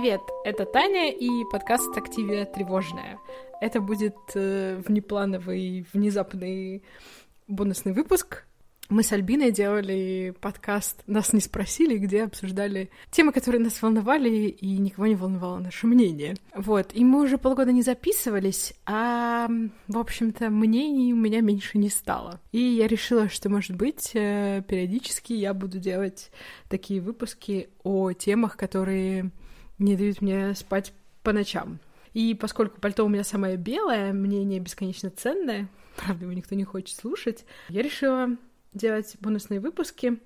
Привет, это Таня и подкаст «Активия тревожная». Это будет э, внеплановый, внезапный бонусный выпуск, мы с Альбиной делали подкаст «Нас не спросили», где обсуждали темы, которые нас волновали, и никого не волновало наше мнение. Вот, и мы уже полгода не записывались, а, в общем-то, мнений у меня меньше не стало. И я решила, что, может быть, э, периодически я буду делать такие выпуски о темах, которые не дают мне спать по ночам. И поскольку пальто у меня самое белое, мнение бесконечно ценное, правда, его никто не хочет слушать, я решила делать бонусные выпуски,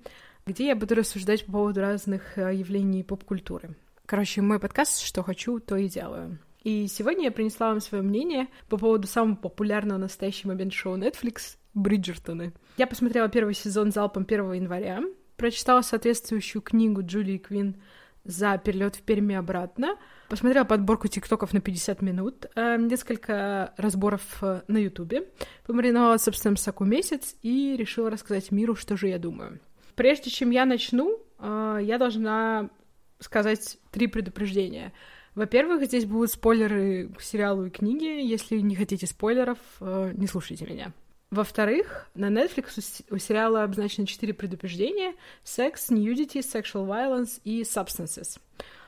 где я буду рассуждать по поводу разных э, явлений поп-культуры. Короче, мой подкаст «Что хочу, то и делаю». И сегодня я принесла вам свое мнение по поводу самого популярного на настоящий момент шоу Netflix «Бриджертоны». Я посмотрела первый сезон залпом 1 января, прочитала соответствующую книгу Джулии Квин за перелет в Перми обратно, посмотрела подборку тиктоков на 50 минут, э, несколько разборов э, на ютубе, помариновала в собственном соку месяц и решила рассказать миру, что же я думаю. Прежде чем я начну, э, я должна сказать три предупреждения. Во-первых, здесь будут спойлеры к сериалу и книге. Если не хотите спойлеров, не слушайте меня. Во-вторых, на Netflix у сериала обозначено четыре предупреждения — секс, nudity, sexual violence и substances.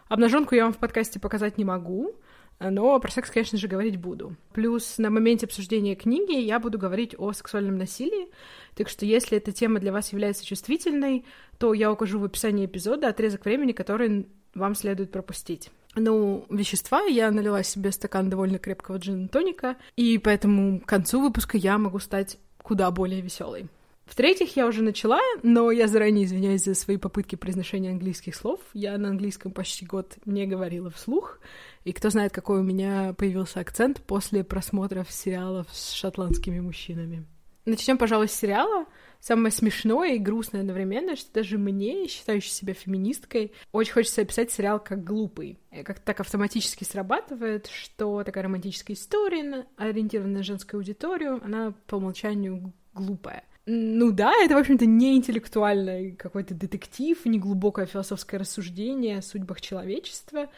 Обнаженку я вам в подкасте показать не могу, но про секс, конечно же, говорить буду. Плюс на моменте обсуждения книги я буду говорить о сексуальном насилии, так что если эта тема для вас является чувствительной, то я укажу в описании эпизода отрезок времени, который вам следует пропустить. Ну, вещества я налила себе стакан довольно крепкого джин-тоника, и поэтому к концу выпуска я могу стать куда более веселой. В-третьих, я уже начала, но я заранее извиняюсь за свои попытки произношения английских слов. Я на английском почти год не говорила вслух, и кто знает, какой у меня появился акцент после просмотров сериалов с шотландскими мужчинами. Начнем, пожалуй, с сериала. Самое смешное и грустное одновременно, что даже мне, считающей себя феминисткой, очень хочется описать сериал как глупый. Как так автоматически срабатывает, что такая романтическая история, ориентированная на женскую аудиторию, она по умолчанию глупая. Ну да, это, в общем-то, не интеллектуальный какой-то детектив, не глубокое философское рассуждение о судьбах человечества,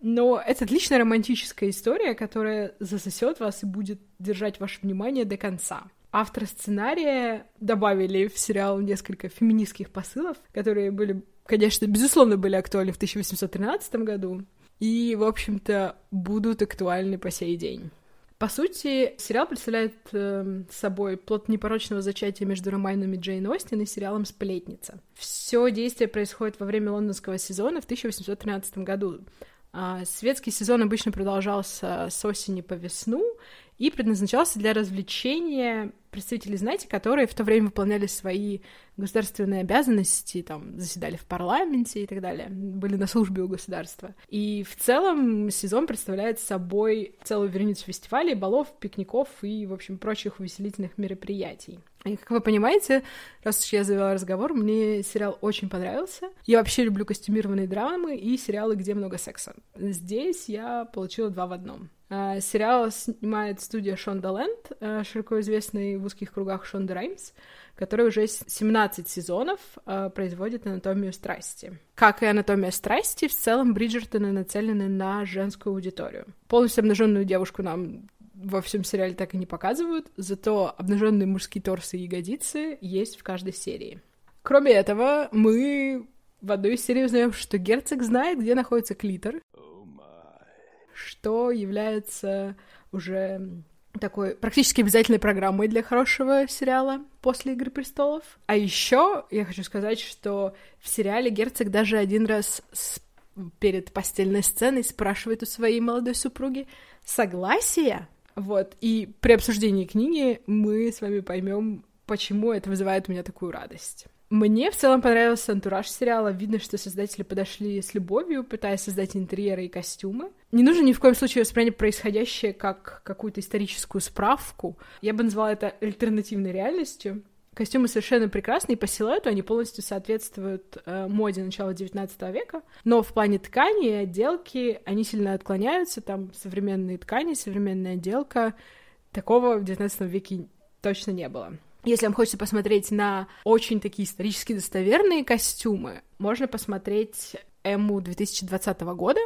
но это отличная романтическая история, которая засосет вас и будет держать ваше внимание до конца. Авторы сценария добавили в сериал несколько феминистских посылов, которые были, конечно, безусловно, были актуальны в 1813 году и, в общем-то, будут актуальны по сей день. По сути, сериал представляет э, собой плод непорочного зачатия между романами Джейн Остин и сериалом «Сплетница». Все действие происходит во время лондонского сезона в 1813 году. А светский сезон обычно продолжался с осени по весну и предназначался для развлечения представителей знати, которые в то время выполняли свои государственные обязанности, там, заседали в парламенте и так далее, были на службе у государства. И в целом сезон представляет собой целую вереницу фестивалей, балов, пикников и, в общем, прочих увеселительных мероприятий. И, как вы понимаете, раз уж я завела разговор, мне сериал очень понравился. Я вообще люблю костюмированные драмы и сериалы, где много секса. Здесь я получила два в одном. А, сериал снимает студия Шонда Ленд, а, широко известный в узких кругах Шонда Раймс, который уже 17 сезонов а, производит «Анатомию страсти». Как и «Анатомия страсти», в целом Бриджертоны нацелены на женскую аудиторию. Полностью обнаженную девушку нам во всем сериале так и не показывают, зато обнаженные мужские торсы и ягодицы есть в каждой серии. Кроме этого, мы в одной из серий узнаем, что герцог знает, где находится клитор, что является уже такой практически обязательной программой для хорошего сериала после «Игры престолов». А еще я хочу сказать, что в сериале герцог даже один раз с... перед постельной сценой спрашивает у своей молодой супруги согласие. Вот, и при обсуждении книги мы с вами поймем, почему это вызывает у меня такую радость. Мне в целом понравился антураж сериала. Видно, что создатели подошли с любовью, пытаясь создать интерьеры и костюмы. Не нужно ни в коем случае воспринять происходящее как какую-то историческую справку. Я бы назвала это альтернативной реальностью. Костюмы совершенно прекрасные, по силуэту они полностью соответствуют э, моде начала XIX века, но в плане ткани и отделки они сильно отклоняются, там современные ткани, современная отделка, такого в XIX веке точно не было. Если вам хочется посмотреть на очень такие исторически достоверные костюмы, можно посмотреть Эму 2020 года,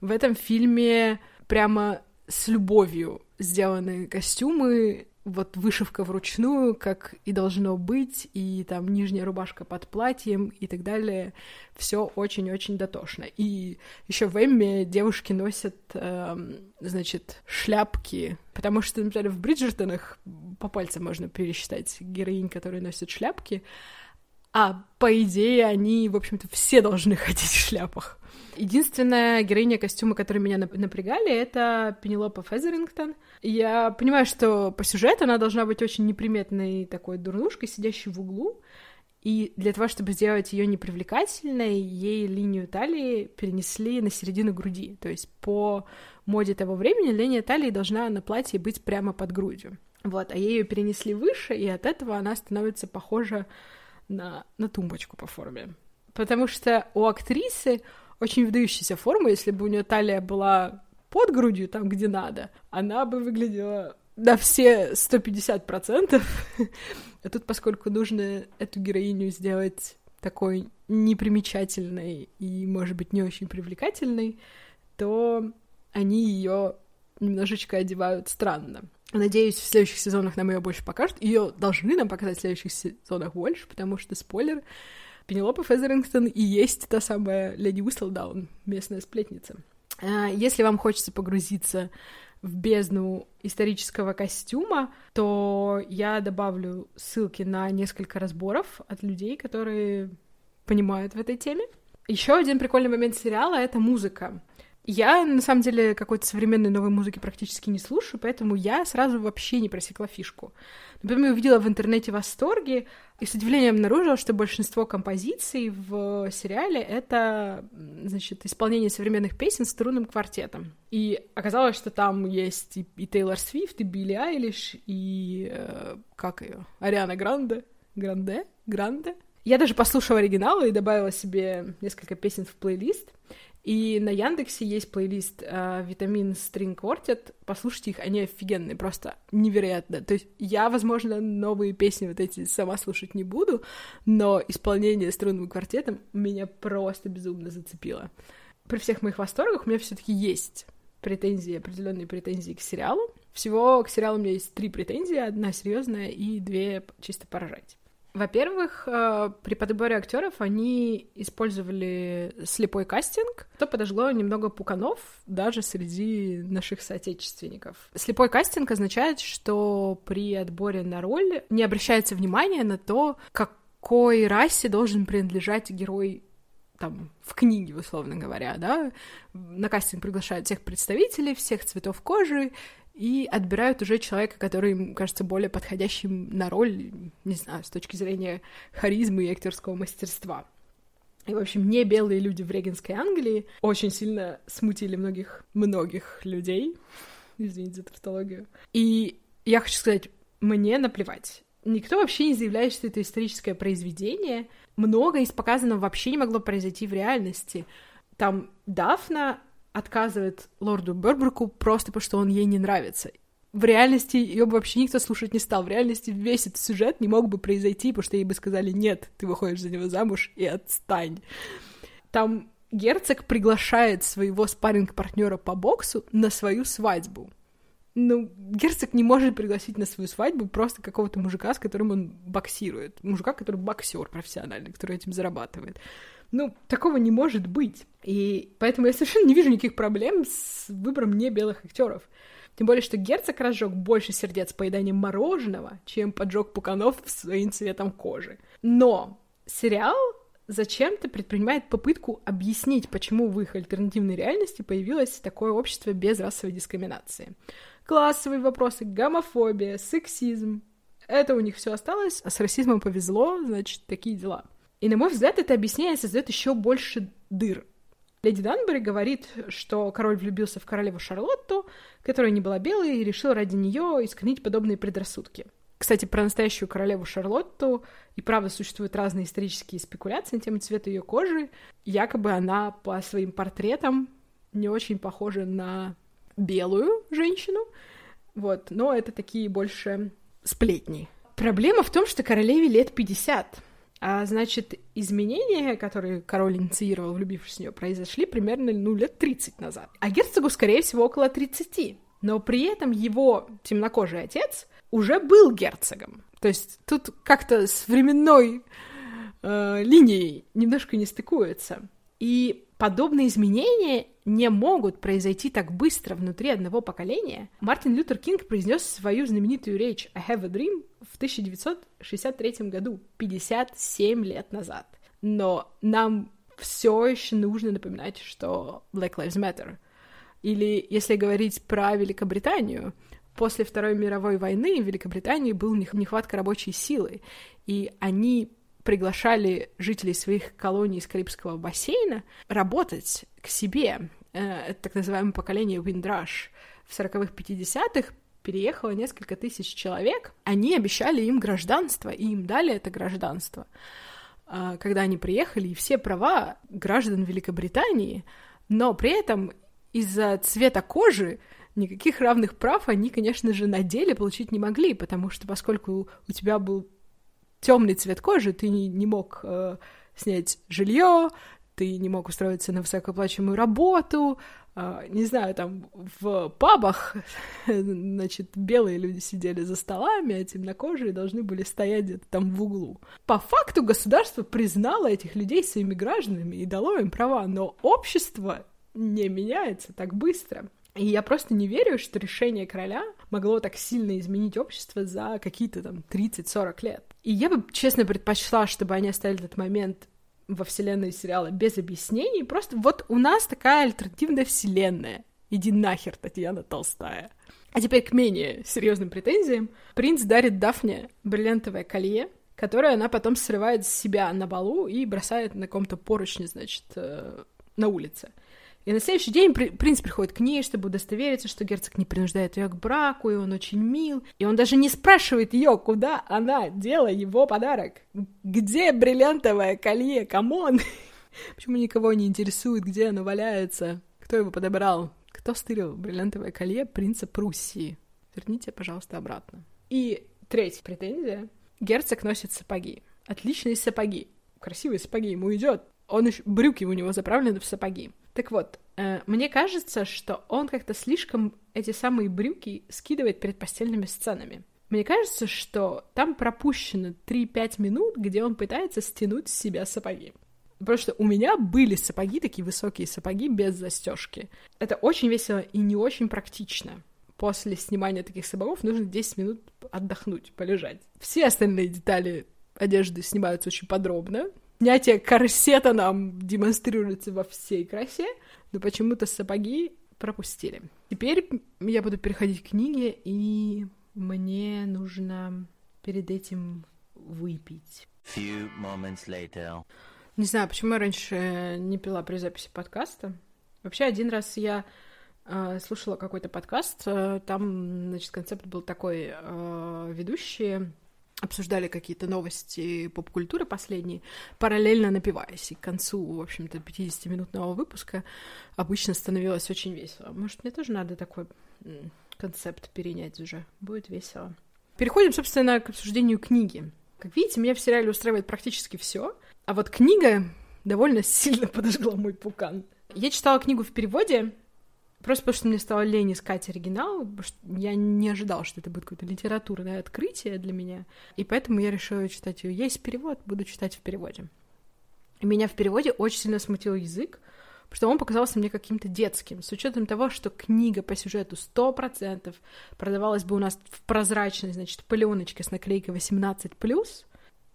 В этом фильме прямо с любовью сделаны костюмы, вот вышивка вручную, как и должно быть, и там нижняя рубашка под платьем и так далее. Все очень-очень дотошно. И еще в Эмме девушки носят, э, значит, шляпки, потому что, например, в Бриджертонах по пальцам можно пересчитать героинь, которые носят шляпки, а по идее они, в общем-то, все должны ходить в шляпах. Единственная героиня костюма, которая меня напрягали, это Пенелопа Фезерингтон. Я понимаю, что по сюжету она должна быть очень неприметной такой дурнушкой, сидящей в углу. И для того, чтобы сделать ее непривлекательной, ей линию талии перенесли на середину груди. То есть по моде того времени линия талии должна на платье быть прямо под грудью. Вот, а ей ее перенесли выше, и от этого она становится похожа на, на тумбочку по форме. Потому что у актрисы очень выдающаяся форма, если бы у нее талия была под грудью, там, где надо, она бы выглядела на все 150%. а тут, поскольку нужно эту героиню сделать такой непримечательной и, может быть, не очень привлекательной, то они ее немножечко одевают странно. Надеюсь, в следующих сезонах нам ее больше покажут. Ее должны нам показать в следующих сезонах больше, потому что, спойлер, Пенелопа Фезерингтон и есть та самая леди Уистлдаун, местная сплетница. А, если вам хочется погрузиться в бездну исторического костюма, то я добавлю ссылки на несколько разборов от людей, которые понимают в этой теме. Еще один прикольный момент сериала — это музыка. Я, на самом деле, какой-то современной новой музыки практически не слушаю, поэтому я сразу вообще не просекла фишку. Например, я увидела в интернете восторги и с удивлением обнаружила, что большинство композиций в сериале — это, значит, исполнение современных песен струнным квартетом. И оказалось, что там есть и, и Тейлор Свифт, и Билли Айлиш, и... Э, как ее? Ариана Гранде? Гранде? Гранде? Я даже послушала оригинал и добавила себе несколько песен в плейлист. И на Яндексе есть плейлист э, Витамин String Quartet. Послушайте их, они офигенные, просто невероятно. То есть я, возможно, новые песни вот эти сама слушать не буду, но исполнение струнным квартетом меня просто безумно зацепило. При всех моих восторгах у меня все таки есть претензии, определенные претензии к сериалу. Всего к сериалу у меня есть три претензии, одна серьезная и две чисто поражать. Во-первых, э, при подборе актеров они использовали слепой кастинг, что подожгло немного пуканов даже среди наших соотечественников. Слепой кастинг означает, что при отборе на роль не обращается внимания на то, какой расе должен принадлежать герой там, в книге, условно говоря, да, на кастинг приглашают всех представителей, всех цветов кожи, и отбирают уже человека, который им кажется более подходящим на роль, не знаю, с точки зрения харизмы и актерского мастерства. И, в общем, не белые люди в Регенской Англии очень сильно смутили многих, многих людей. Извините за тавтологию. И я хочу сказать, мне наплевать. Никто вообще не заявляет, что это историческое произведение. Много из показанного вообще не могло произойти в реальности. Там Дафна отказывает лорду Бербруку просто потому, что он ей не нравится. В реальности ее бы вообще никто слушать не стал. В реальности весь этот сюжет не мог бы произойти, потому что ей бы сказали «нет, ты выходишь за него замуж и отстань». Там герцог приглашает своего спарринг-партнера по боксу на свою свадьбу. Ну, герцог не может пригласить на свою свадьбу просто какого-то мужика, с которым он боксирует. Мужика, который боксер профессиональный, который этим зарабатывает. Ну, такого не может быть. И поэтому я совершенно не вижу никаких проблем с выбором не белых актеров. Тем более, что герцог разжег больше сердец поеданием мороженого, чем поджег пуканов своим цветом кожи. Но сериал зачем-то предпринимает попытку объяснить, почему в их альтернативной реальности появилось такое общество без расовой дискриминации. Классовые вопросы, гомофобия, сексизм. Это у них все осталось, а с расизмом повезло, значит, такие дела. И, на мой взгляд, это объяснение создает еще больше дыр. Леди Данбери говорит, что король влюбился в королеву Шарлотту, которая не была белой, и решил ради нее искоренить подобные предрассудки. Кстати, про настоящую королеву Шарлотту и правда существуют разные исторические спекуляции на тему цвета ее кожи. Якобы она по своим портретам не очень похожа на белую женщину, вот, но это такие больше сплетни. Проблема в том, что королеве лет 50, А значит, изменения, которые король инициировал, влюбившись в нее, произошли примерно, ну, лет 30 назад. А герцогу, скорее всего, около 30. Но при этом его темнокожий отец уже был герцогом. То есть тут как-то с временной э, линией немножко не стыкуется. И подобные изменения не могут произойти так быстро внутри одного поколения. Мартин Лютер Кинг произнес свою знаменитую речь «I have a dream» в 1963 году, 57 лет назад. Но нам все еще нужно напоминать, что Black Lives Matter. Или, если говорить про Великобританию, после Второй мировой войны в Великобритании был нехватка рабочей силы, и они приглашали жителей своих колоний из Карибского бассейна работать к себе. Э, это так называемое поколение Windrush. В 40-х, 50-х переехало несколько тысяч человек. Они обещали им гражданство, и им дали это гражданство. А, когда они приехали, и все права граждан Великобритании, но при этом из-за цвета кожи никаких равных прав они, конечно же, на деле получить не могли, потому что поскольку у тебя был темный цвет кожи, ты не, не мог э, снять жилье, ты не мог устроиться на высокооплачиваемую работу, э, не знаю, там в пабах, значит, белые люди сидели за столами, а темнокожие должны были стоять где-то там в углу. По факту государство признало этих людей своими гражданами и дало им права, но общество не меняется так быстро. И я просто не верю, что решение короля могло так сильно изменить общество за какие-то там 30-40 лет. И я бы, честно, предпочла, чтобы они оставили этот момент во вселенной сериала без объяснений. Просто вот у нас такая альтернативная вселенная. Иди нахер, Татьяна Толстая. А теперь к менее серьезным претензиям. Принц дарит Дафне бриллиантовое колье, которое она потом срывает с себя на балу и бросает на каком-то поручне, значит, э, на улице. И на следующий день принц приходит к ней, чтобы удостовериться, что герцог не принуждает ее к браку, и он очень мил. И он даже не спрашивает ее, куда она дела его подарок. Где бриллиантовое колье? Come on! Почему никого не интересует, где оно валяется? Кто его подобрал? Кто стырил бриллиантовое колье принца Пруссии? Верните, пожалуйста, обратно. И третья претензия. Герцог носит сапоги. Отличные сапоги. Красивые сапоги ему идет. Он еще... Брюки у него заправлены в сапоги. Так вот, э, мне кажется, что он как-то слишком эти самые брюки скидывает перед постельными сценами. Мне кажется, что там пропущено 3-5 минут, где он пытается стянуть с себя сапоги. Потому что у меня были сапоги, такие высокие сапоги без застежки. Это очень весело и не очень практично. После снимания таких сапогов нужно 10 минут отдохнуть, полежать. Все остальные детали одежды снимаются очень подробно, снятие корсета нам демонстрируется во всей красе, но почему-то сапоги пропустили. Теперь я буду переходить к книге, и мне нужно перед этим выпить. Few moments later. Не знаю, почему я раньше не пила при записи подкаста. Вообще, один раз я э, слушала какой-то подкаст, э, там, значит, концепт был такой, э, ведущие обсуждали какие-то новости поп-культуры последние, параллельно напиваясь. И к концу, в общем-то, 50-минутного выпуска обычно становилось очень весело. Может, мне тоже надо такой концепт перенять уже? Будет весело. Переходим, собственно, к обсуждению книги. Как видите, меня в сериале устраивает практически все, а вот книга довольно сильно подожгла мой пукан. Я читала книгу в переводе, Просто потому что мне стало лень искать оригинал, я не ожидала, что это будет какое-то литературное открытие для меня, и поэтому я решила читать ее. Есть перевод, буду читать в переводе. И меня в переводе очень сильно смутил язык, потому что он показался мне каким-то детским, с учетом того, что книга по сюжету 100% продавалась бы у нас в прозрачной, значит, пленочке с наклейкой 18+,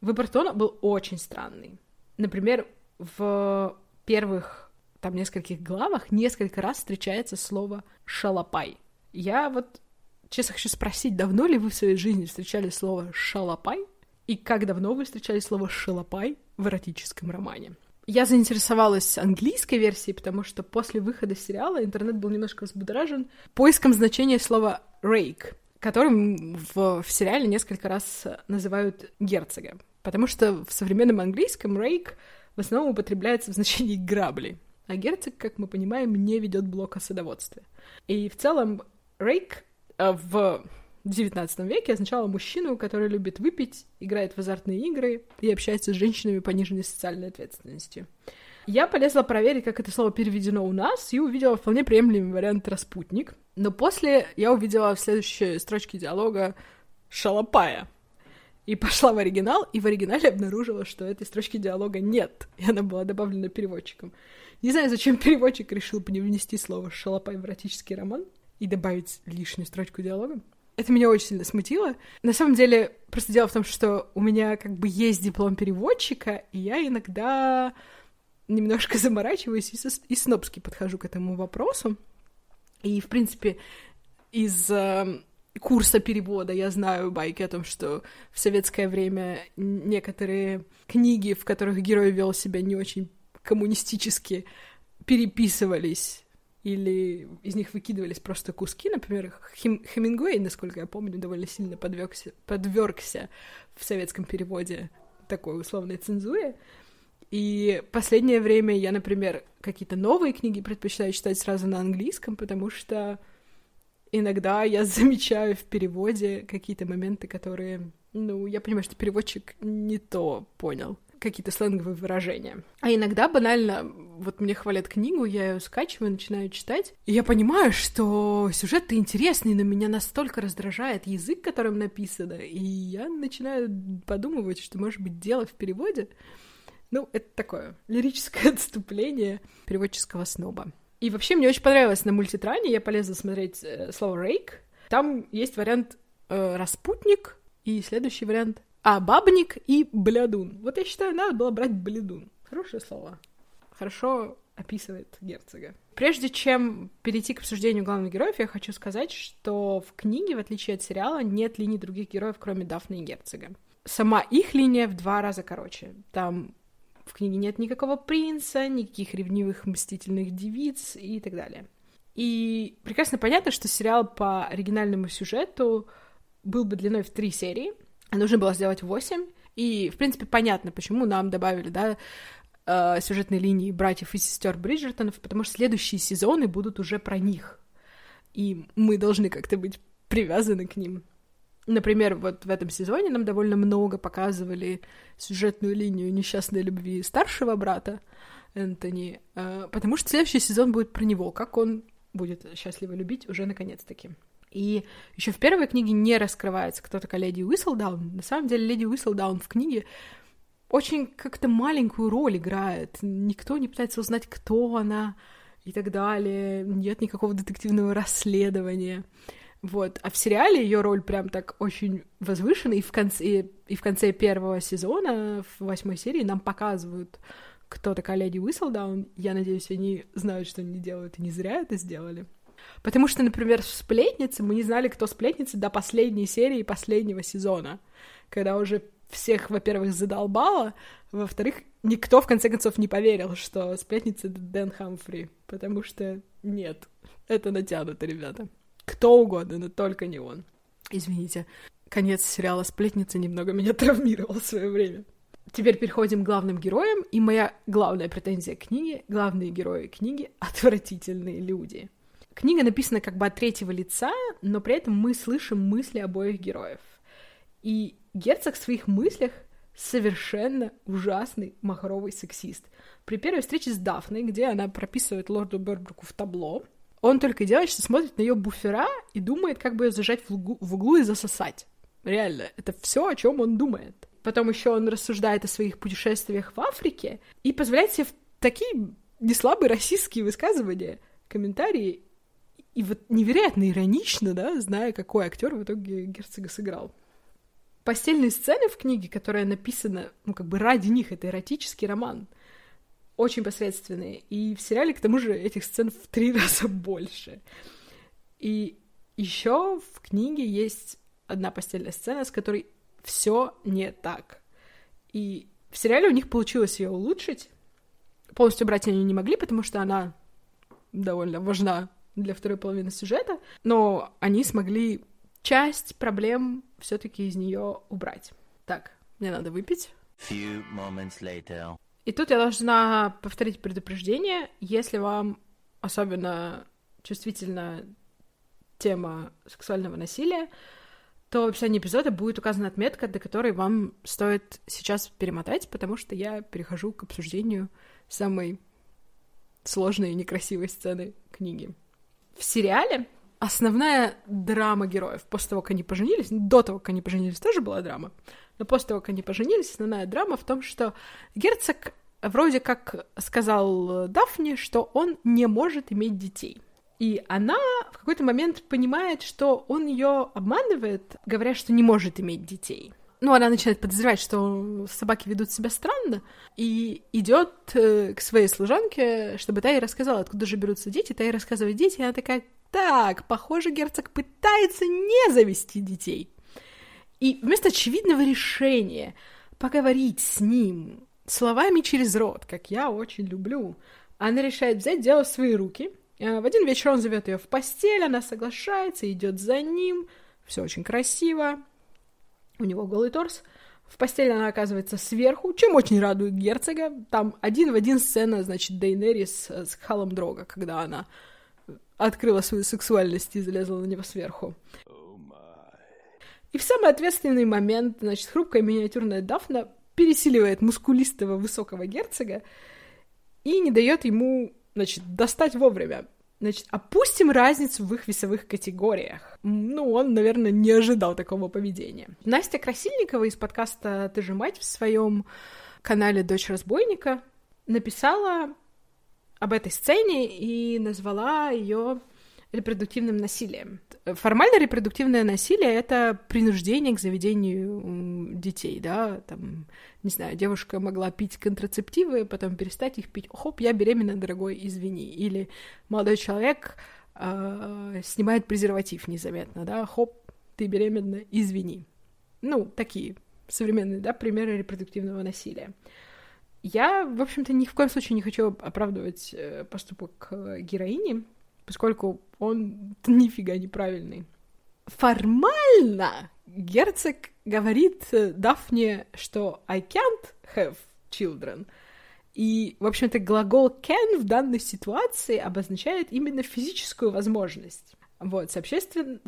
выбор тона был очень странный. Например, в первых там нескольких главах несколько раз встречается слово «шалопай». Я вот честно хочу спросить, давно ли вы в своей жизни встречали слово «шалопай»? И как давно вы встречали слово «шалопай» в эротическом романе? Я заинтересовалась английской версией, потому что после выхода сериала интернет был немножко взбудоражен поиском значения слова «рейк», которым в, в сериале несколько раз называют герцога. Потому что в современном английском «рейк» в основном употребляется в значении «грабли». А герцог, как мы понимаем, не ведет блок о садоводстве. И в целом Рейк э, в XIX веке означало мужчину, который любит выпить, играет в азартные игры и общается с женщинами пониженной социальной ответственностью. Я полезла проверить, как это слово переведено у нас, и увидела вполне приемлемый вариант «распутник». Но после я увидела в следующей строчке диалога «шалопая». И пошла в оригинал, и в оригинале обнаружила, что этой строчки диалога нет, и она была добавлена переводчиком. Не знаю, зачем переводчик решил внести слово «шалопай» в эротический роман и добавить лишнюю строчку диалога. Это меня очень сильно смутило. На самом деле, просто дело в том, что у меня как бы есть диплом переводчика, и я иногда немножко заморачиваюсь и, со, и снобски подхожу к этому вопросу. И, в принципе, из э, курса перевода я знаю байки о том, что в советское время некоторые книги, в которых герой вел себя не очень коммунистически, переписывались или из них выкидывались просто куски. Например, Хем Хемингуэй, насколько я помню, довольно сильно подвергся, подвергся в советском переводе такой условной цензуре. И последнее время я, например, какие-то новые книги предпочитаю читать сразу на английском, потому что иногда я замечаю в переводе какие-то моменты, которые, ну, я понимаю, что переводчик не то понял какие-то сленговые выражения. А иногда банально, вот мне хвалят книгу, я ее скачиваю, начинаю читать, и я понимаю, что сюжет-то интересный, но меня настолько раздражает язык, которым написано, и я начинаю подумывать, что, может быть, дело в переводе. Ну, это такое лирическое отступление переводческого сноба. И вообще мне очень понравилось на мультитране, я полезла смотреть э, слово «рейк». Там есть вариант э, «распутник» и следующий вариант «а, бабник» и «блядун». Вот я считаю, надо было брать «блядун». Хорошее слово. Хорошо описывает герцога. Прежде чем перейти к обсуждению главных героев, я хочу сказать, что в книге, в отличие от сериала, нет линий других героев, кроме Дафны и герцога. Сама их линия в два раза короче. Там в книге нет никакого принца, никаких ревнивых мстительных девиц и так далее. И прекрасно понятно, что сериал по оригинальному сюжету был бы длиной в три серии, нужно было сделать восемь. И, в принципе, понятно, почему нам добавили, да, э, сюжетные линии братьев и сестер Бриджертонов, потому что следующие сезоны будут уже про них. И мы должны как-то быть привязаны к ним. Например, вот в этом сезоне нам довольно много показывали сюжетную линию несчастной любви старшего брата Энтони, э, потому что следующий сезон будет про него, как он будет счастливо любить уже наконец-таки. И еще в первой книге не раскрывается, кто такая леди Уисселдаун. На самом деле, леди Уисселдаун в книге очень как-то маленькую роль играет. Никто не пытается узнать, кто она и так далее. Нет никакого детективного расследования. Вот. А в сериале ее роль прям так очень возвышена, и в конце, и в конце первого сезона, в восьмой серии, нам показывают, кто такая леди Уисселдаун. Я надеюсь, они знают, что они делают, и не зря это сделали. Потому что, например, в «Сплетнице» мы не знали, кто сплетница до последней серии последнего сезона, когда уже всех, во-первых, задолбало, во-вторых, никто, в конце концов, не поверил, что сплетница — Дэн Хамфри, потому что нет, это натянуто, ребята. Кто угодно, но только не он. Извините. Конец сериала «Сплетница» немного меня травмировал в свое время. Теперь переходим к главным героям, и моя главная претензия к книге — главные герои книги — отвратительные люди. Книга написана как бы от третьего лица, но при этом мы слышим мысли обоих героев. И герцог в своих мыслях совершенно ужасный махровый сексист. При первой встрече с Дафной, где она прописывает лорду Бербруку в табло, он только делает, что смотрит на ее буфера и думает, как бы ее зажать в углу, в углу и засосать. Реально, это все, о чем он думает. Потом еще он рассуждает о своих путешествиях в Африке и позволяет себе такие неслабые российские высказывания, комментарии. И вот невероятно иронично, да, зная, какой актер в итоге герцога сыграл. Постельные сцены в книге, которая написана, ну, как бы ради них, это эротический роман — очень посредственные. И в сериале, к тому же, этих сцен в три раза больше. И еще в книге есть одна постельная сцена, с которой все не так. И в сериале у них получилось ее улучшить. Полностью брать они не могли, потому что она довольно важна для второй половины сюжета, но они смогли часть проблем все-таки из нее убрать. Так, мне надо выпить. И тут я должна повторить предупреждение, если вам особенно чувствительна тема сексуального насилия, то в описании эпизода будет указана отметка, до которой вам стоит сейчас перемотать, потому что я перехожу к обсуждению самой сложной и некрасивой сцены книги. В сериале основная драма героев после того, как они поженились, до того, как они поженились, тоже была драма, но после того, как они поженились, основная драма в том, что герцог вроде как сказал Дафне, что он не может иметь детей. И она в какой-то момент понимает, что он ее обманывает, говоря, что не может иметь детей. Ну, она начинает подозревать, что собаки ведут себя странно, и идет э, к своей служанке, чтобы та ей рассказала, откуда же берутся дети. Та ей рассказывает дети, и она такая, так, похоже, герцог пытается не завести детей. И вместо очевидного решения поговорить с ним словами через рот, как я очень люблю, она решает взять дело в свои руки. Э, в один вечер он зовет ее в постель, она соглашается, идет за ним, все очень красиво, у него голый торс. В постели она оказывается сверху, чем очень радует герцога. Там один в один сцена, значит, Дейнерис с Халом Дрога, когда она открыла свою сексуальность и залезла на него сверху. И в самый ответственный момент, значит, хрупкая миниатюрная Дафна пересиливает мускулистого высокого герцога и не дает ему, значит, достать вовремя. Значит, опустим разницу в их весовых категориях. Ну, он, наверное, не ожидал такого поведения. Настя Красильникова из подкаста «Ты же мать» в своем канале «Дочь разбойника» написала об этой сцене и назвала ее репродуктивным насилием. Формально репродуктивное насилие — это принуждение к заведению детей, да, там, не знаю, девушка могла пить контрацептивы, потом перестать их пить, хоп, я беременна, дорогой, извини, или молодой человек э, снимает презерватив незаметно, да, хоп, ты беременна, извини. Ну, такие современные, да, примеры репродуктивного насилия. Я, в общем-то, ни в коем случае не хочу оправдывать э, поступок героини, поскольку он нифига неправильный. Формально герцог говорит э, Дафне, что I can't have children. И, в общем-то, глагол can в данной ситуации обозначает именно физическую возможность. Вот, соответственно,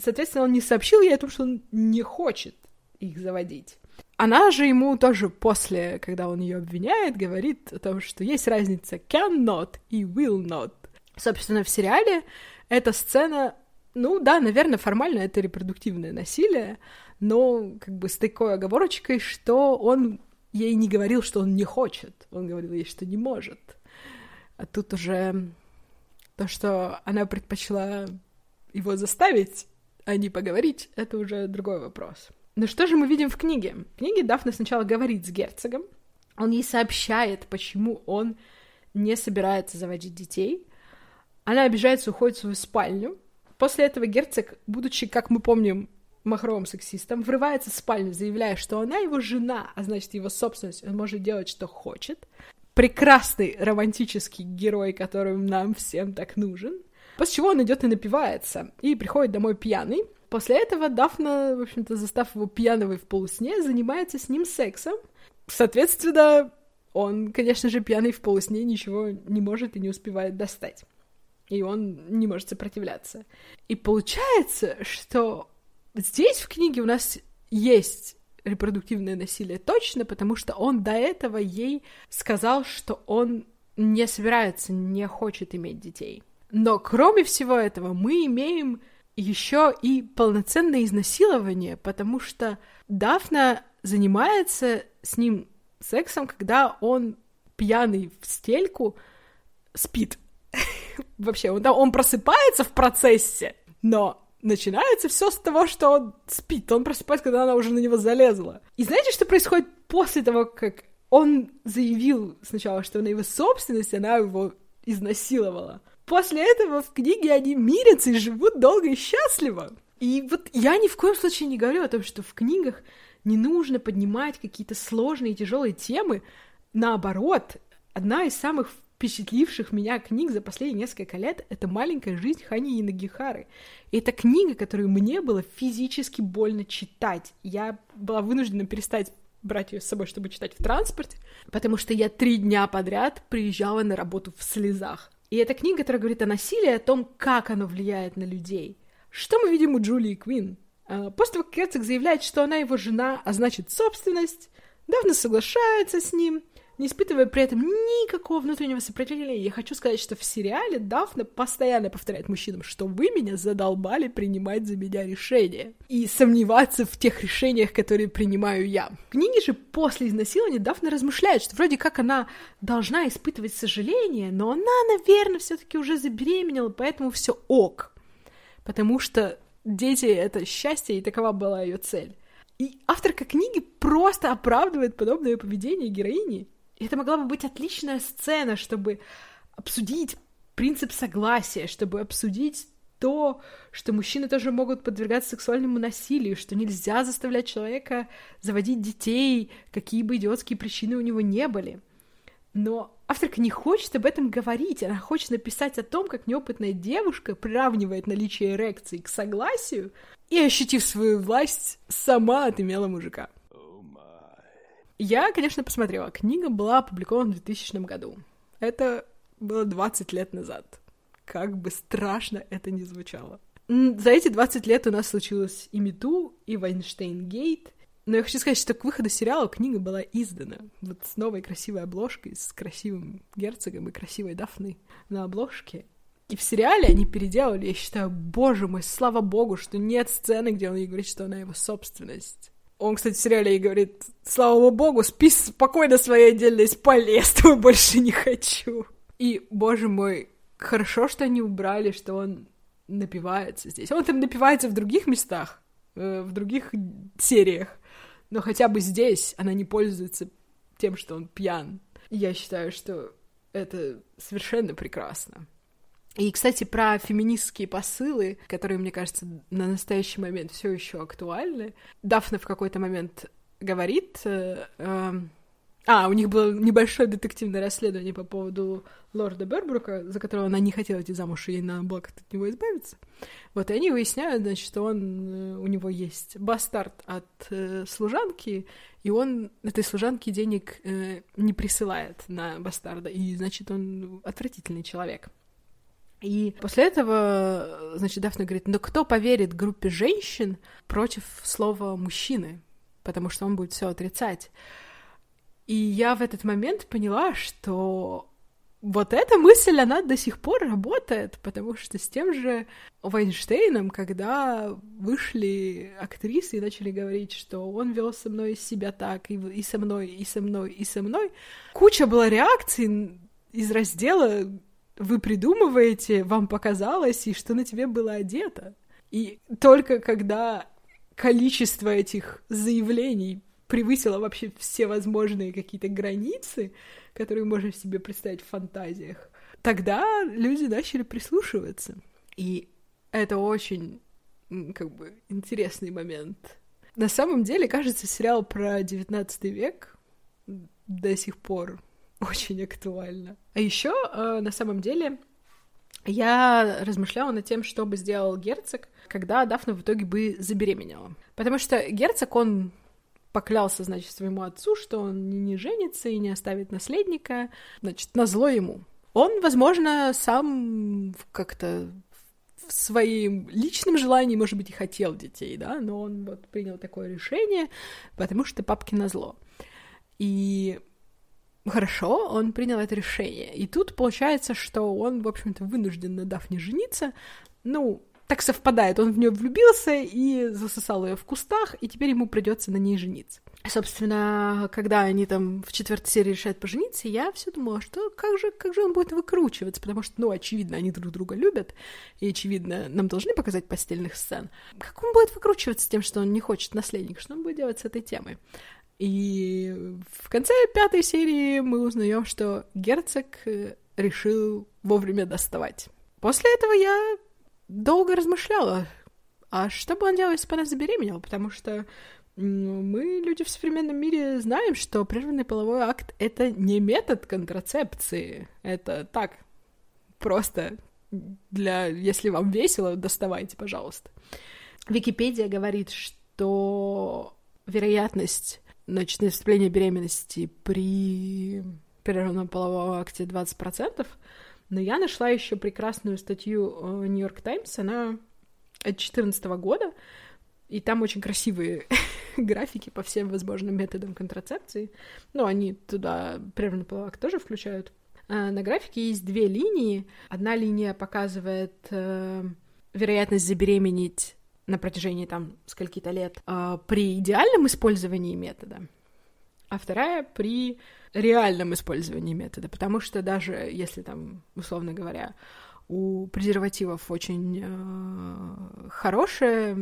он не сообщил ей о том, что он не хочет их заводить. Она же ему тоже после, когда он ее обвиняет, говорит о том, что есть разница cannot и will not. Собственно, в сериале эта сцена, ну да, наверное, формально это репродуктивное насилие, но как бы с такой оговорочкой, что он ей не говорил, что он не хочет, он говорил ей, что не может. А тут уже то, что она предпочла его заставить, а не поговорить, это уже другой вопрос. Но что же мы видим в книге? В книге Дафна сначала говорит с герцогом, он ей сообщает, почему он не собирается заводить детей, она обижается, уходит в свою спальню. После этого герцог, будучи, как мы помним, махровым сексистом, врывается в спальню, заявляя, что она его жена, а значит, его собственность, он может делать, что хочет. Прекрасный романтический герой, который нам всем так нужен. После чего он идет и напивается, и приходит домой пьяный. После этого Дафна, в общем-то, застав его пьяного в полусне, занимается с ним сексом. Соответственно, он, конечно же, пьяный в полусне ничего не может и не успевает достать и он не может сопротивляться. И получается, что здесь в книге у нас есть репродуктивное насилие точно, потому что он до этого ей сказал, что он не собирается, не хочет иметь детей. Но кроме всего этого мы имеем еще и полноценное изнасилование, потому что Дафна занимается с ним сексом, когда он пьяный в стельку спит вообще, он, он просыпается в процессе, но начинается все с того, что он спит. Он просыпается, когда она уже на него залезла. И знаете, что происходит после того, как он заявил сначала, что она его собственность, она его изнасиловала. После этого в книге они мирятся и живут долго и счастливо. И вот я ни в коем случае не говорю о том, что в книгах не нужно поднимать какие-то сложные и тяжелые темы. Наоборот, одна из самых впечатливших меня книг за последние несколько лет — это «Маленькая жизнь Хани и Нагихары». И это книга, которую мне было физически больно читать. Я была вынуждена перестать брать ее с собой, чтобы читать в транспорте, потому что я три дня подряд приезжала на работу в слезах. И это книга, которая говорит о насилии, о том, как оно влияет на людей. Что мы видим у Джулии Квин? А, после того, как герцог заявляет, что она его жена, а значит собственность, Дафна соглашается с ним, не испытывая при этом никакого внутреннего сопротивления. Я хочу сказать, что в сериале Дафна постоянно повторяет мужчинам, что вы меня задолбали принимать за меня решения и сомневаться в тех решениях, которые принимаю я. В книге же после изнасилования Дафна размышляет, что вроде как она должна испытывать сожаление, но она, наверное, все таки уже забеременела, поэтому все ок. Потому что дети — это счастье, и такова была ее цель. И авторка книги просто оправдывает подобное поведение героини. Это могла бы быть отличная сцена, чтобы обсудить принцип согласия, чтобы обсудить то, что мужчины тоже могут подвергаться сексуальному насилию, что нельзя заставлять человека заводить детей, какие бы идиотские причины у него не были. Но авторка не хочет об этом говорить, она хочет написать о том, как неопытная девушка приравнивает наличие эрекции к согласию и, ощутив свою власть, сама отымела мужика. Я, конечно, посмотрела. Книга была опубликована в 2000 году. Это было 20 лет назад. Как бы страшно это ни звучало. За эти 20 лет у нас случилось и Мету, и Вайнштейн Гейт. Но я хочу сказать, что к выходу сериала книга была издана. Вот с новой красивой обложкой, с красивым герцогом и красивой Дафной на обложке. И в сериале они переделали, я считаю, боже мой, слава богу, что нет сцены, где он ей говорит, что она его собственность. Он, кстати, в сериале и говорит, слава богу, спи спокойно своей отдельной спальне, я с тобой больше не хочу. И, боже мой, хорошо, что они убрали, что он напивается здесь. Он там напивается в других местах, э, в других сериях, но хотя бы здесь она не пользуется тем, что он пьян. Я считаю, что это совершенно прекрасно. И, кстати, про феминистские посылы, которые, мне кажется, на настоящий момент все еще актуальны. Дафна в какой-то момент говорит... Э, э, а, у них было небольшое детективное расследование по поводу лорда Бербрука, за которого она не хотела идти замуж, и ей надо было как-то от него избавиться. Вот, и они выясняют, значит, что он, э, у него есть бастард от э, служанки, и он этой служанке денег э, не присылает на бастарда, и, значит, он отвратительный человек. И после этого, значит, Дафна говорит, ну кто поверит группе женщин против слова мужчины? Потому что он будет все отрицать. И я в этот момент поняла, что вот эта мысль, она до сих пор работает, потому что с тем же Вайнштейном, когда вышли актрисы и начали говорить, что он вел со мной себя так, и, и со мной, и со мной, и со мной, куча была реакций из раздела вы придумываете, вам показалось, и что на тебе было одето. И только когда количество этих заявлений превысило вообще все возможные какие-то границы, которые можно себе представить в фантазиях, тогда люди начали прислушиваться. И это очень, как бы, интересный момент. На самом деле, кажется, сериал про 19 век до сих пор очень актуально. А еще, э, на самом деле, я размышляла над тем, что бы сделал герцог, когда Дафна в итоге бы забеременела. Потому что герцог, он поклялся, значит, своему отцу, что он не женится и не оставит наследника, значит, на зло ему. Он, возможно, сам как-то в своим личным желании, может быть, и хотел детей, да, но он вот принял такое решение, потому что папки на зло. И Хорошо, он принял это решение. И тут получается, что он, в общем-то, вынужден на Дафне жениться. Ну, так совпадает, он в нее влюбился и засосал ее в кустах, и теперь ему придется на ней жениться. Собственно, когда они там в четвертой серии решают пожениться, я все думала, что как же, как же он будет выкручиваться, потому что, ну, очевидно, они друг друга любят, и, очевидно, нам должны показать постельных сцен. Как он будет выкручиваться тем, что он не хочет наследника, что он будет делать с этой темой? И в конце пятой серии мы узнаем, что герцог э, решил вовремя доставать. После этого я долго размышляла, а что бы он делал, если бы она забеременела? Потому что мы, люди в современном мире, знаем, что прерванный половой акт — это не метод контрацепции. Это так, просто для... Если вам весело, доставайте, пожалуйста. Википедия говорит, что вероятность значит, наступление беременности при прерывном половом акте 20%, но я нашла еще прекрасную статью Нью-Йорк Таймс, она от 2014 года, И там очень красивые графики по всем возможным методам контрацепции. Ну, они туда прерванный половак тоже включают. А на графике есть две линии. Одна линия показывает э, вероятность забеременеть на протяжении там скольки-то лет э, при идеальном использовании метода, а вторая при реальном использовании метода, потому что даже если там, условно говоря, у презервативов очень э, хороший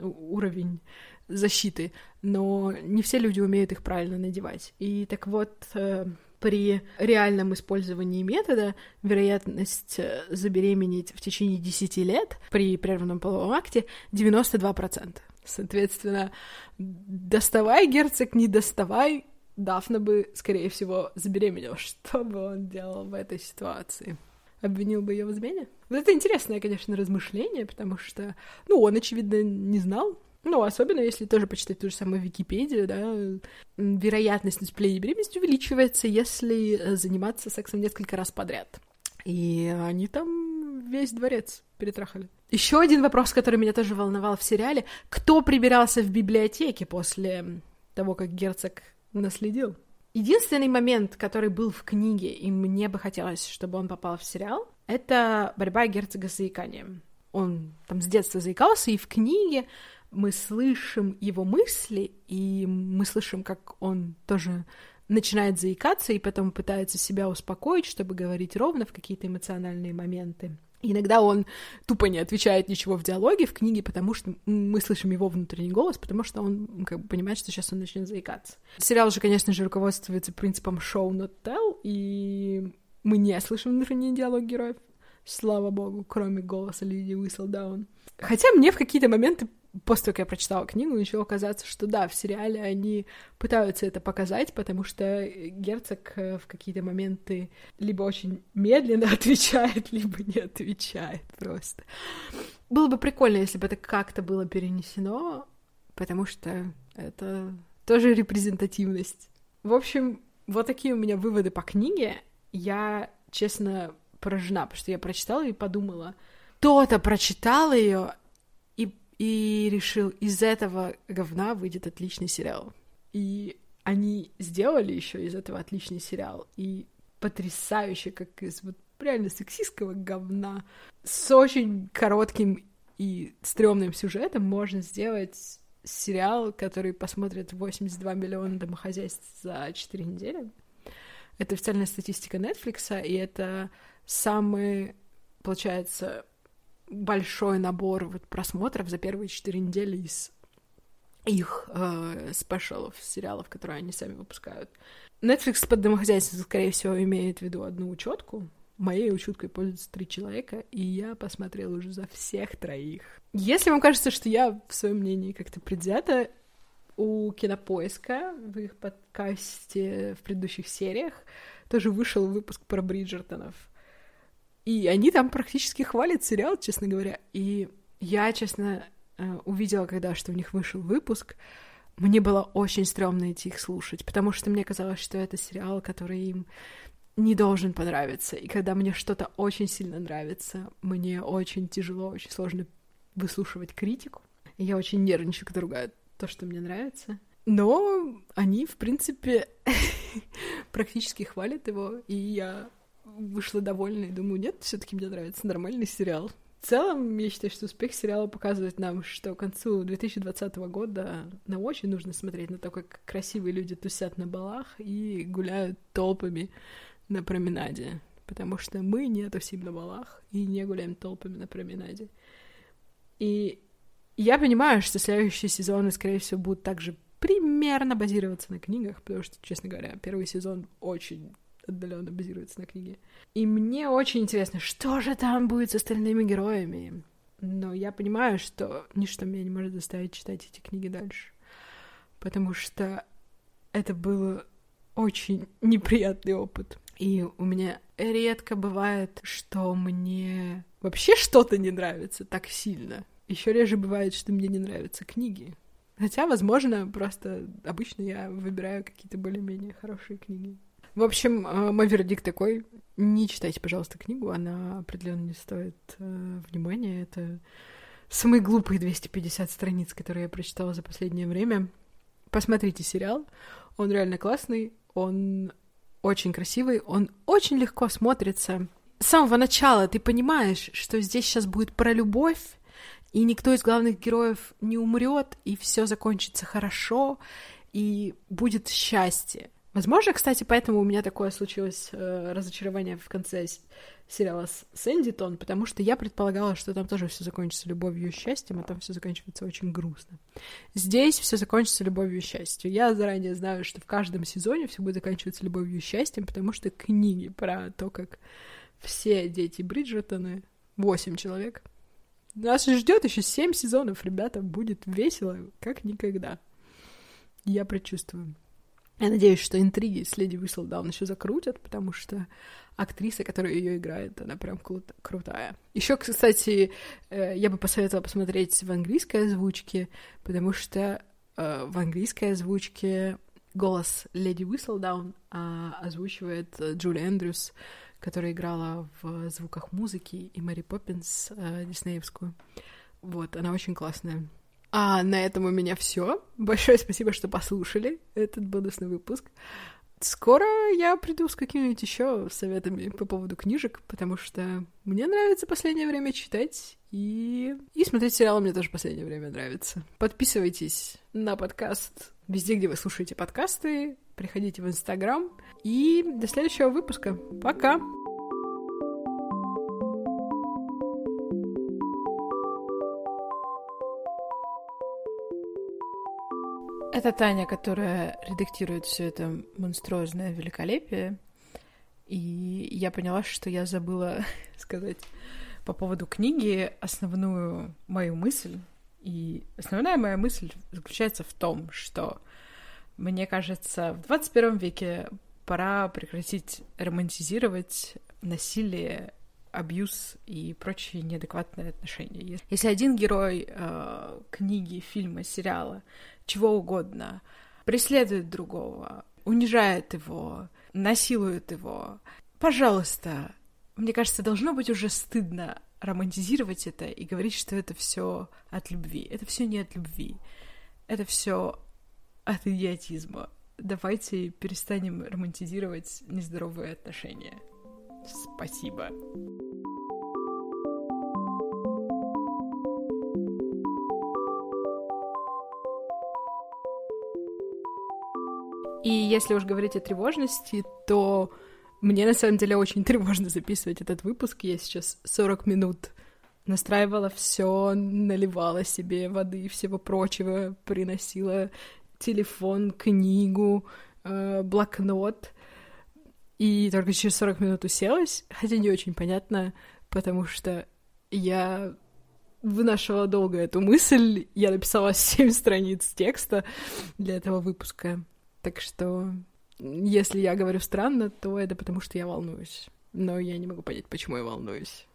уровень защиты, но не все люди умеют их правильно надевать. И так вот, э, при реальном использовании метода вероятность э, забеременеть в течение 10 лет при прерванном половом акте 92%. Соответственно, доставай, герцог, не доставай, Дафна бы, скорее всего, забеременела. Что бы он делал в этой ситуации? обвинил бы ее в измене. Вот это интересное, конечно, размышление, потому что, ну, он, очевидно, не знал. Ну, особенно если тоже почитать ту же самую Википедию, да, вероятность наступления беременности увеличивается, если э, заниматься сексом несколько раз подряд. И они там весь дворец перетрахали. Еще один вопрос, который меня тоже волновал в сериале. Кто прибирался в библиотеке после того, как герцог наследил? Единственный момент, который был в книге, и мне бы хотелось, чтобы он попал в сериал, это борьба герцога с заиканием. Он там с детства заикался, и в книге мы слышим его мысли, и мы слышим, как он тоже начинает заикаться, и потом пытается себя успокоить, чтобы говорить ровно в какие-то эмоциональные моменты. Иногда он тупо не отвечает ничего в диалоге, в книге, потому что мы слышим его внутренний голос, потому что он как бы понимает, что сейчас он начнет заикаться. Сериал же, конечно же, руководствуется принципом show not tell, и мы не слышим внутренний диалог героев, слава богу, кроме голоса Лидии Уисселдаун. Хотя мне в какие-то моменты после того, как я прочитала книгу, начало казаться, что да, в сериале они пытаются это показать, потому что герцог э, в какие-то моменты либо очень медленно отвечает, либо не отвечает просто. Было бы прикольно, если бы это как-то было перенесено, потому что это тоже репрезентативность. В общем, вот такие у меня выводы по книге. Я, честно, поражена, потому что я прочитала и подумала, кто-то прочитал ее и решил, из этого говна выйдет отличный сериал. И они сделали еще из этого отличный сериал. И потрясающе, как из вот реально сексистского говна, с очень коротким и стрёмным сюжетом можно сделать сериал, который посмотрит 82 миллиона домохозяйств за 4 недели. Это официальная статистика Netflix, и это самый, получается, большой набор вот просмотров за первые четыре недели из их э, спешалов, сериалов, которые они сами выпускают. Netflix под домохозяйством, скорее всего, имеет в виду одну учетку. Моей учеткой пользуются три человека, и я посмотрела уже за всех троих. Если вам кажется, что я в своем мнении как-то предвзята, у Кинопоиска в их подкасте в предыдущих сериях тоже вышел выпуск про Бриджертонов. И они там практически хвалят сериал, честно говоря. И я, честно, э, увидела, когда что у них вышел выпуск, мне было очень стрёмно идти их слушать, потому что мне казалось, что это сериал, который им не должен понравиться. И когда мне что-то очень сильно нравится, мне очень тяжело, очень сложно выслушивать критику. Я очень нервничаю, когда ругают то, что мне нравится. Но они, в принципе, практически хвалят его, и я вышла довольна и думаю, нет, все таки мне нравится нормальный сериал. В целом, я считаю, что успех сериала показывает нам, что к концу 2020 года нам очень нужно смотреть на то, как красивые люди тусят на балах и гуляют толпами на променаде. Потому что мы не тусим на балах и не гуляем толпами на променаде. И я понимаю, что следующие сезоны, скорее всего, будут также примерно базироваться на книгах, потому что, честно говоря, первый сезон очень отдаленно базируется на книге. И мне очень интересно, что же там будет с остальными героями. Но я понимаю, что ничто меня не может заставить читать эти книги дальше. Потому что это был очень неприятный опыт. И у меня редко бывает, что мне вообще что-то не нравится так сильно. Еще реже бывает, что мне не нравятся книги. Хотя, возможно, просто обычно я выбираю какие-то более-менее хорошие книги. В общем, э, мой вердикт такой. Не читайте, пожалуйста, книгу, она определенно не стоит э, внимания. Это самые глупые 250 страниц, которые я прочитала за последнее время. Посмотрите сериал. Он реально классный, он очень красивый, он очень легко смотрится. С самого начала ты понимаешь, что здесь сейчас будет про любовь, и никто из главных героев не умрет, и все закончится хорошо, и будет счастье. Возможно, кстати, поэтому у меня такое случилось э, разочарование в конце сериала с Сэндитон, потому что я предполагала, что там тоже все закончится любовью и счастьем, а там все заканчивается очень грустно. Здесь все закончится любовью и счастьем. Я заранее знаю, что в каждом сезоне все будет заканчиваться любовью и счастьем, потому что книги про то, как все дети Бриджертоны, восемь человек, нас ждет еще семь сезонов, ребята, будет весело, как никогда. Я предчувствую. Я надеюсь, что интриги с Леди Уисселдаун еще закрутят, потому что актриса, которая ее играет, она прям крут- крутая. Еще, кстати, э, я бы посоветовала посмотреть в английской озвучке, потому что э, в английской озвучке голос Леди Уисселдаун а, озвучивает Джули Эндрюс, которая играла в звуках музыки и Мэри Поппинс э, диснеевскую. Вот, она очень классная. А на этом у меня все. Большое спасибо, что послушали этот бонусный выпуск. Скоро я приду с какими-нибудь еще советами по поводу книжек, потому что мне нравится последнее время читать, и... и смотреть сериалы мне тоже последнее время нравится. Подписывайтесь на подкаст везде, где вы слушаете подкасты, приходите в Инстаграм, и до следующего выпуска. Пока! Это Таня, которая редактирует все это монструозное великолепие. И я поняла, что я забыла сказать по поводу книги основную мою мысль. И основная моя мысль заключается в том, что мне кажется, в 21 веке пора прекратить романтизировать насилие, абьюз и прочие неадекватные отношения. Если один герой э, книги, фильма, сериала чего угодно, преследует другого, унижает его, насилует его. Пожалуйста, мне кажется, должно быть уже стыдно романтизировать это и говорить, что это все от любви. Это все не от любви. Это все от идиотизма. Давайте перестанем романтизировать нездоровые отношения. Спасибо. Если уж говорить о тревожности, то мне на самом деле очень тревожно записывать этот выпуск. Я сейчас 40 минут настраивала все, наливала себе воды и всего прочего, приносила телефон, книгу, э, блокнот. И только через 40 минут уселась, хотя не очень понятно, потому что я вынашивала долго эту мысль. Я написала 7 страниц текста для этого выпуска. Так что, если я говорю странно, то это потому, что я волнуюсь. Но я не могу понять, почему я волнуюсь.